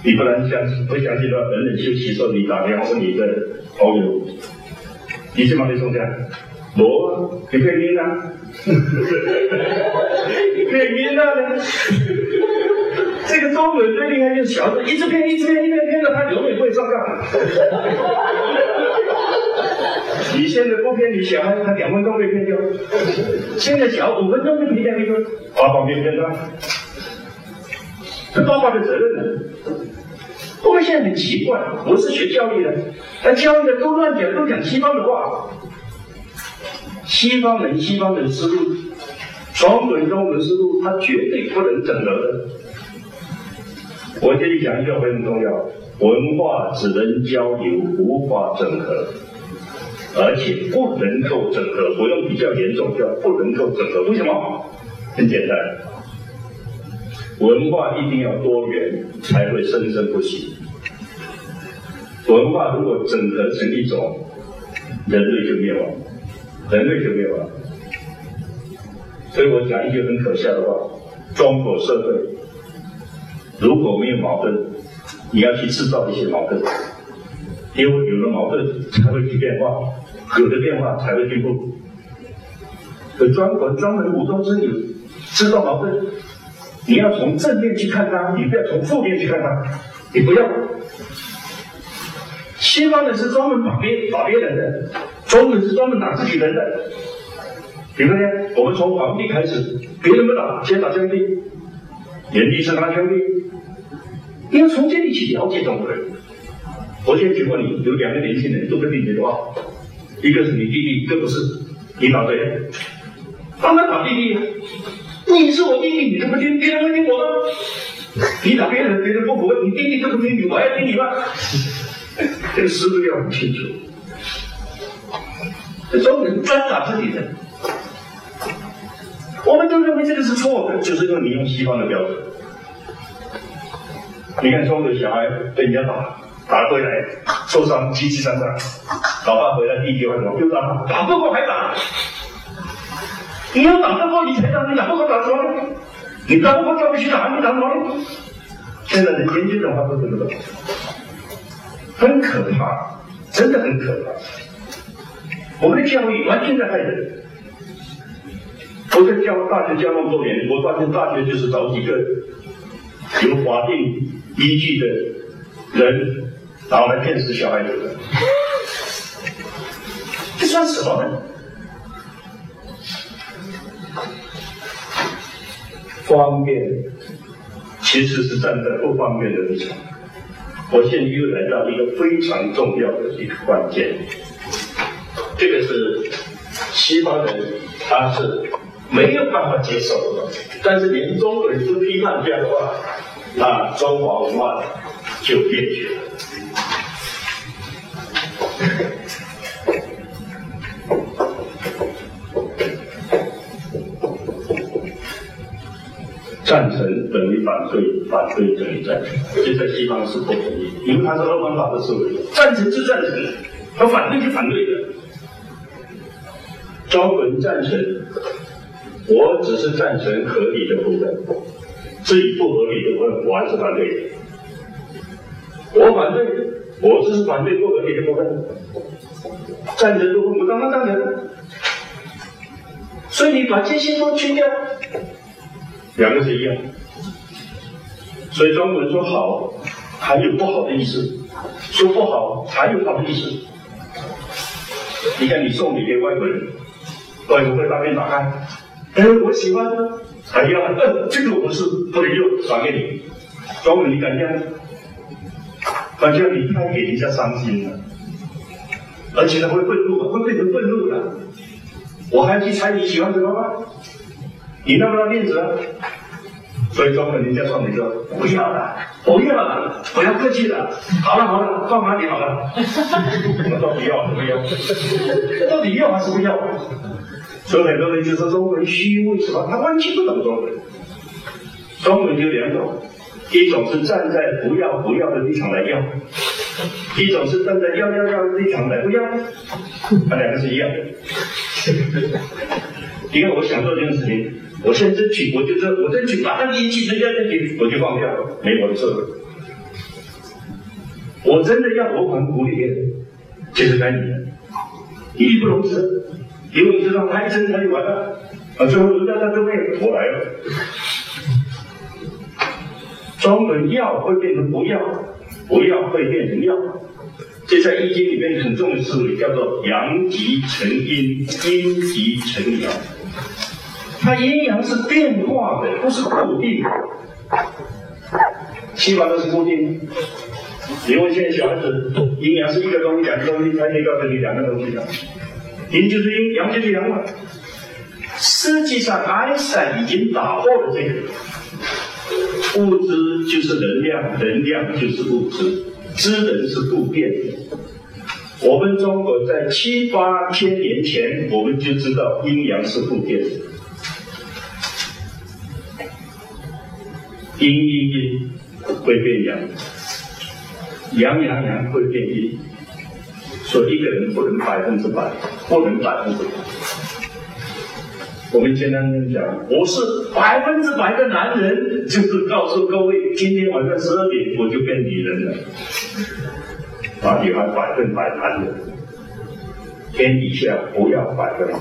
你不能相信，不相信的话，等等休息的时候你打电话问你的朋友，你去帮你送钱？我，你骗人啊？骗人啊！这个中国人最厉害就是小子，一直骗，一直骗，一直骗到他永远不会上当。你现在不骗你小孩，他两分钟被骗掉；现在小五分钟就骗掉一个，爸爸骗骗他，是爸爸的责任呢。我们现在很奇怪，我是学教育的，那教育的都乱讲，都讲西方的话。西方人，西方人思路，中国人，中文思路，他绝对不能整合的。我这里讲一个非常重要：文化只能交流，无法整合，而且不能够整合。我用比较严重叫不能够整合。为什么？很简单。文化一定要多元，才会生生不息。文化如果整合成一种，人类就灭亡，人类就灭亡。所以我讲一句很可笑的话：中国社会如果没有矛盾，你要去制造一些矛盾，因为有了矛盾才会去变化，有了变化才会进步。专门专门武装之女制造矛盾。你要从正面去看他，你不要从负面去看他，你不要。西方人是专门打别打别人的，中国人是专门打自己人的。比如呢，我们从皇帝开始，别人不打，先打兄弟，炎帝是他兄弟。你要从这里去了解中国人。我先举过你，有两个年轻人都跟你的话，一个是你弟弟，一个不是，你打谁？当然打弟弟。你是我弟弟，你都不听，别人会听我吗？你打别人，别人不服，你弟弟就不听你，我要听你吗？这个思路要很清楚。这中国人专打自己人，我们都认为这个是错的，就是因为你用西方的标准。你看中国小孩被人家打，打回来受伤，凄凄惨惨，老爸回来弟弟为什么又打？打不过还打。你要打得过你才打，你打不好打什么呢？你打不过叫不起打，你打什么呢？现在的年轻人话都这么多，很可怕，真的很可怕。我们的教育完全在害人。我在教大学教那么多年，我发现大学就是找几个有法定依据的人，然后来骗死小孩子的。这算什么呢？方便其实是站在不方便的立场。我现在又来到一个非常重要的一个关键，这个是西方人他是。没有办法接受的，但是连中国人都批判这样的话，那中华文化就灭绝了。赞成等于反对，反对等于赞成，这在西方是不同意，因为它是二分法的思维，赞成是赞成，而反对是反对的。中国人赞成。我只是赞成合理的部分，至于不合理的部分，我还是反对。我反对，我只是反对不合理的部分。赞成部分，我当然赞成。所以你把这些都去掉，两个是一样。所以中国人说好，还有不好的意思；说不好，还有好的意思。你看，你送礼给外国人，外国会把面打开。哎，我喜欢，哎呀，这个我不是不能用，传给你。中文你敢这样？反正你太给人家伤心了，而且他会愤怒，会变成愤怒的。我还去猜你喜欢什么吗？你那么大面子，所以中国人家说你说不要了，不要了，不要客气了。好了好了，放哪里好了？我到底要不要？到底要还是不要？所以很多人就说中国人虚伪什么，他完全不懂中文。中文就两种，一种是站在不要不要的立场来要，一种是站在要要要的立场来不要，那两个是一样的。你看，我想做这件事情，我现在争取，我就说，我争取把那一气人家争取，我就放掉，没我的事。我真的要我很鼓励别人，就是该你的，义不容辞。因为你知道，他一生他就完了，啊，最后人家他都没有，我来了。中文要会变成不要，不要会变成要，这在易经里面很重的思维，叫做阳极成阴，阴极成阳。它阴阳是变化的，不是固定的。西方都是固定的。你问现在小孩子，阴阳是一个东西，两个东西，他可以告诉你两个东西的。阴就是阴，阳就是阳嘛。实际上，爱因斯坦已经打破了这个。物质就是能量，能量就是物质，知能是不变的。我们中国在七八千年前，我们就知道阴阳是不变的。阴阴阴会变阳，阳阳阳会变阴。所以一个人不能百分之百，不能百分之百。我们简单讲，我是百分之百的男人，就是告诉各位，今天晚上十二点我就变女人了。啊，女孩百分百男人，天底下不要百分百。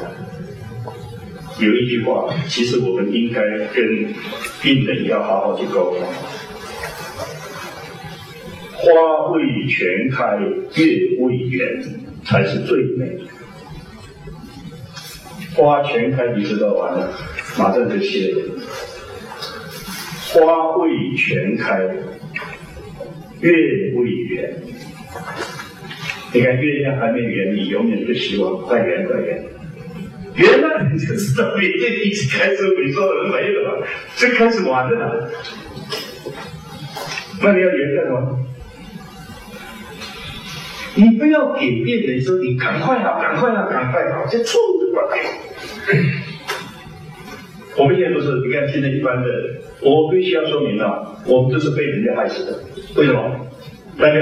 有一句话，其实我们应该跟病人要好好去沟通。花未全开，月未圆，才是最美。花全开，你知道完了，马上就谢了。花未全开，月未圆。你看月亮还没圆，你永远不希望快圆快圆。圆了你就知道，你这已经开始萎缩了，没了，就开始完了。那你要圆干什么？你不要给别人说你赶快啊，赶快啊，赶快啊，这错误的观念。我们现在不是，你看现在一般的，我必须要说明了，我们都是被人家害死的。为什么？那个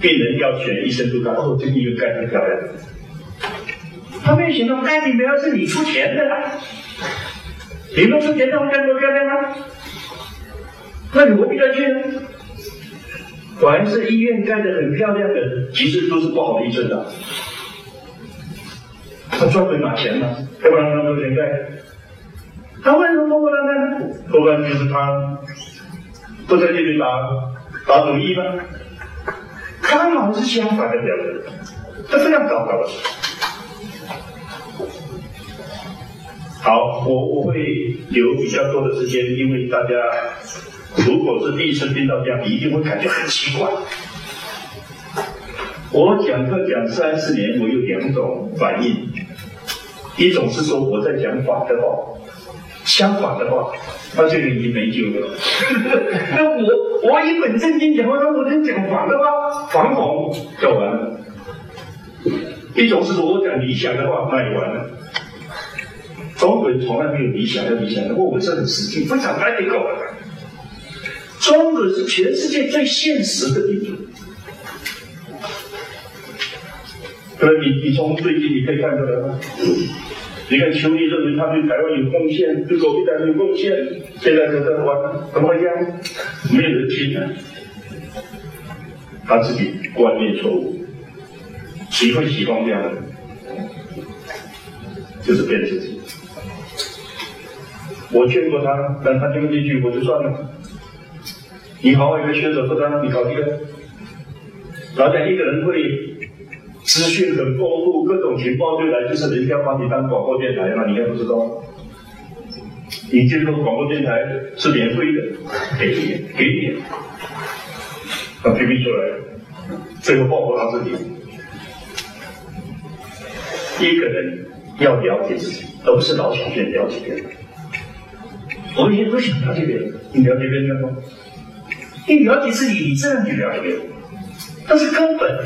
病人要选医生都看，哦，这个医院盖很漂亮。他没有想到盖里面是你出钱的，你不出钱，他会盖多漂亮啊？那你何必要去呢？凡是医院盖的很漂亮的，其实都是不好的医生的。他专门拿钱呢，要不然他不存在。他为什么破破烂烂呢？破破烂就是他不在这里打打主意吗？刚好是相反的表现，这非常糟糕的。好，我我会留比较多的时间，因为大家如果是第一次听到这样，你一定会感觉很奇怪。我讲课讲三四年，我有两种反应，一种是说我在讲反的话，相反的话，那这个已经没救了。那我我一本正经讲话，那我能讲反的话，反讽就完了。一种是说我讲理想的话，那也完了。中国人从来没有理想要理想的，我们是很实际，非常 radical。中国是全世界最现实的民族。所以你你从最近你可以看出来吗？你看邱毅认为他对台湾有贡献，对国民党有贡献，现在就在玩怎么样？没有人听啊！他自己观念错误，谁会喜欢这样的？就是骗自己。我劝过他，但他听不进去，我就算了。你好好一个学者不当，你搞这个，好像一个人会资讯很丰富，各种情报就来，就是人家把你当广播电台嘛，你还不知道？你接受广播电台是免费的，给你，给你，他批评出来，最后报复他自己。一个人要了解自己，而不是老想去了解别人。我们也不想了解别人，你了解别人吗？你了解自己，你自然就了解别人。但是根本，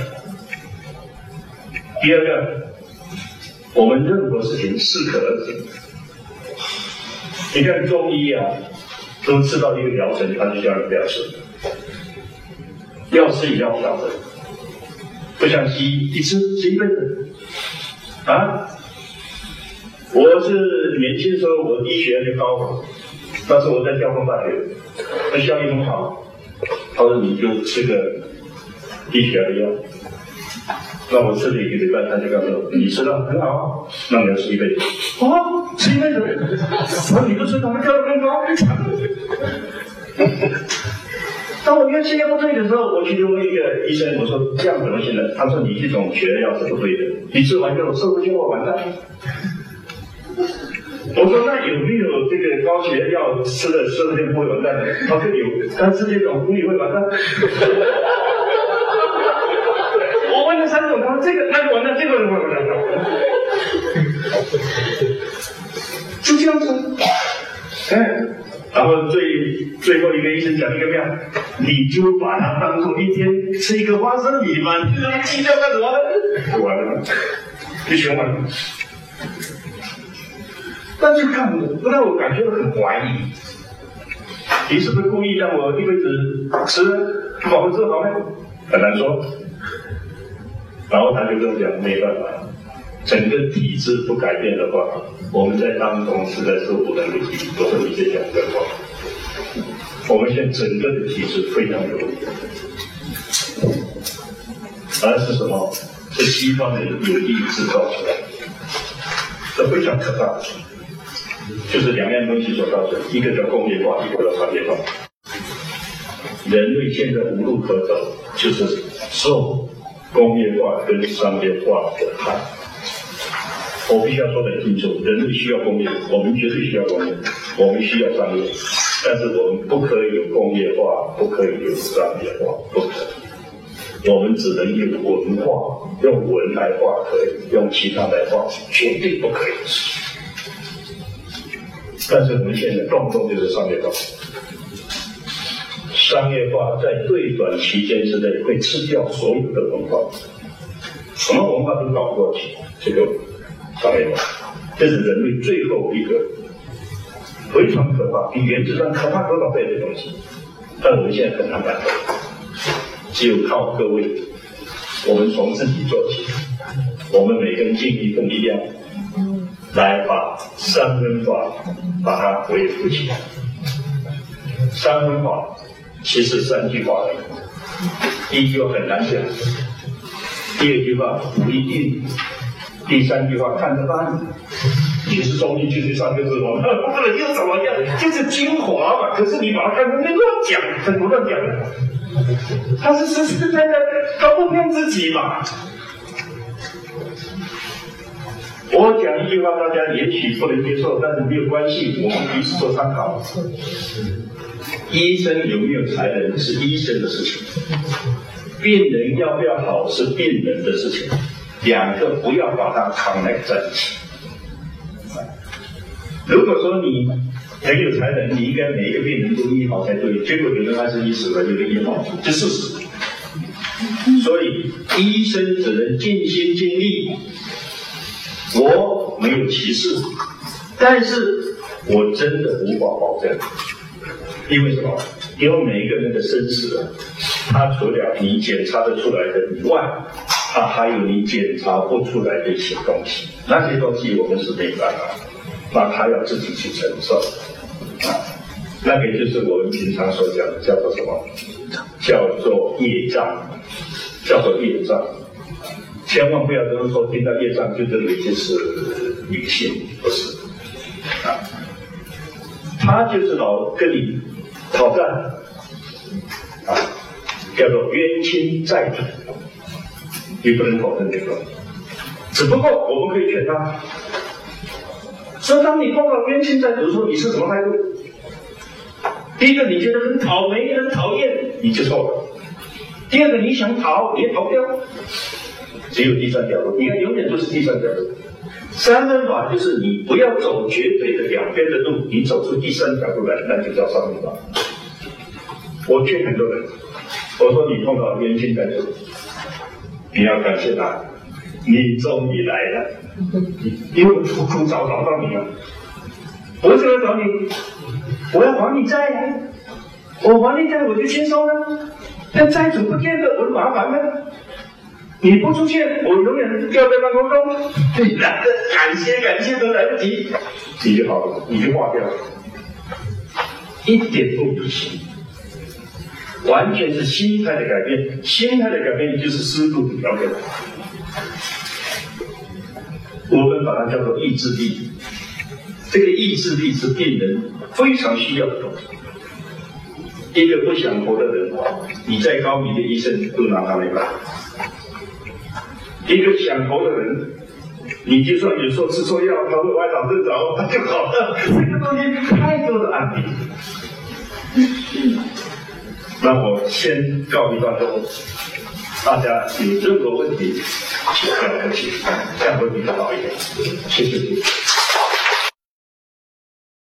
第二个，我们任何事情适可而止。你看中医啊，都知道一个疗程，他就叫你不要吃，要吃也要调整，不像西医，一吃吃一辈子。啊，我是年轻的时候，我医学就高。当时我在交通大学，那效益很好。他说：“你就吃个低血压的药。”那我吃了一个礼拜，他就告诉我：“你吃了很好，那你要吃一辈子。”啊，吃一辈子？我说：“你不吃，怎么跳得更高？”当我越吃越不对的时候，我去问一个医生：“我说这样怎么行呢？”他说：“你这种血压药是不对的，你吃完之后受不了，我完蛋。”我说那有没有这个高血压药吃了吃了就不会完蛋？他说有，但是这种你会完蛋。我问了三种，他说这个那就完蛋，这个会完蛋。就这样子，哎，然后最最后一个医生讲一个妙，你就把它当做一天吃一个花生米嘛，你让他计较干什么？就完了，就循环。但是看我，让我感觉到很怀疑，你是不是故意让我一辈子吃保护治好呢？很难说。然后他就跟我讲，没办法，整个体制不改变的话，我们在当中实在是不能力。我说你这讲的话，我们现在整个的体制非常有问题，而是什么？是西方的有意制造出来的，这非常可怕。就是两样东西所造成，一个叫工业化，一个叫商业化。人类现在无路可走，就是受工业化跟商业化的害。我必须要说得很清楚，人类需要工业，我们绝对需要工业，我们需要商业，但是我们不可以有工业化，不可以有商业化，不可以。我们只能用文化，用文来化可以，用其他来化绝对不可以。但是我们现在动不动就是商业化，商业化在最短期间之内会吃掉所有的文化，什么文化都搞不过去。这个商业化，这是人类最后一个非常可怕、比原子弹可怕多少倍的东西。但我们现在很难办到，只有靠各位，我们从自己做起，我们每个人尽一份力量。来把三分法把它维护起来。三分法其实三句话而已，第一句话很难讲，第二句话不一定，第三句话看着办，其实中医就是三个字嘛，不能又怎么样，就是精华嘛。可是你把它看成乱讲，很多乱讲他是实实在在，他不骗自己嘛。我讲一句话，大家也许不能接受，但是没有关系，我们彼此做参考。医生有没有才能是医生的事情，病人要不要好是病人的事情，两个不要把它扛在一起。如果说你很有才能，你应该每一个病人都医好才对，结果有人还是医死了，有人医好，这是事实。所以医生只能尽心尽力。我没有歧视，但是我真的无法保证，因为什么？因为每一个人的生死啊，他除了你检查得出来的以外，他还有你检查不出来的一些东西，那些东西我们是没办法，那他要自己去承受，啊，那个就是我们平常所讲的叫做什么？叫做业障，叫做业障。千万不要这么说，听到业障就认为就是女性，不是啊？他就是老跟你讨债啊，叫做冤亲债主，你不能否认这个。只不过我们可以劝他，说当你碰到冤亲债主的时候，你是什么态度？第一个你觉得很讨厌、很讨厌，你就错了；第二个你想逃，也逃不掉。只有第三条路，你看永远都是第三条路。三分法就是你不要走绝对的两边的路，你走出第三条路来，那就叫三分法。我劝很多人，我说你碰到冤亲债主，你要感谢他，你终于来了，因为我苦苦找找到你了，我就来找你，我要还你债呀，我还你债我就轻松了，但债主不见得我麻烦呢。你不出现，我永远吊在半空中。对，感谢感谢都来不及，你就好了，你就化掉了，一点都不行，完全是心态的改变。心态的改变就是思路的调整。我们把它叫做意志力，这个意志力是病人非常需要的东西。一个不想活的人，你再高明的医生都拿他没办法。一个想头的人，你就算有时候吃错药，他会歪倒正着，他就好了。这个东西太多的案例。那我先告一段落，大家有任何问题，请不要客气，这样会比较好一点。谢谢。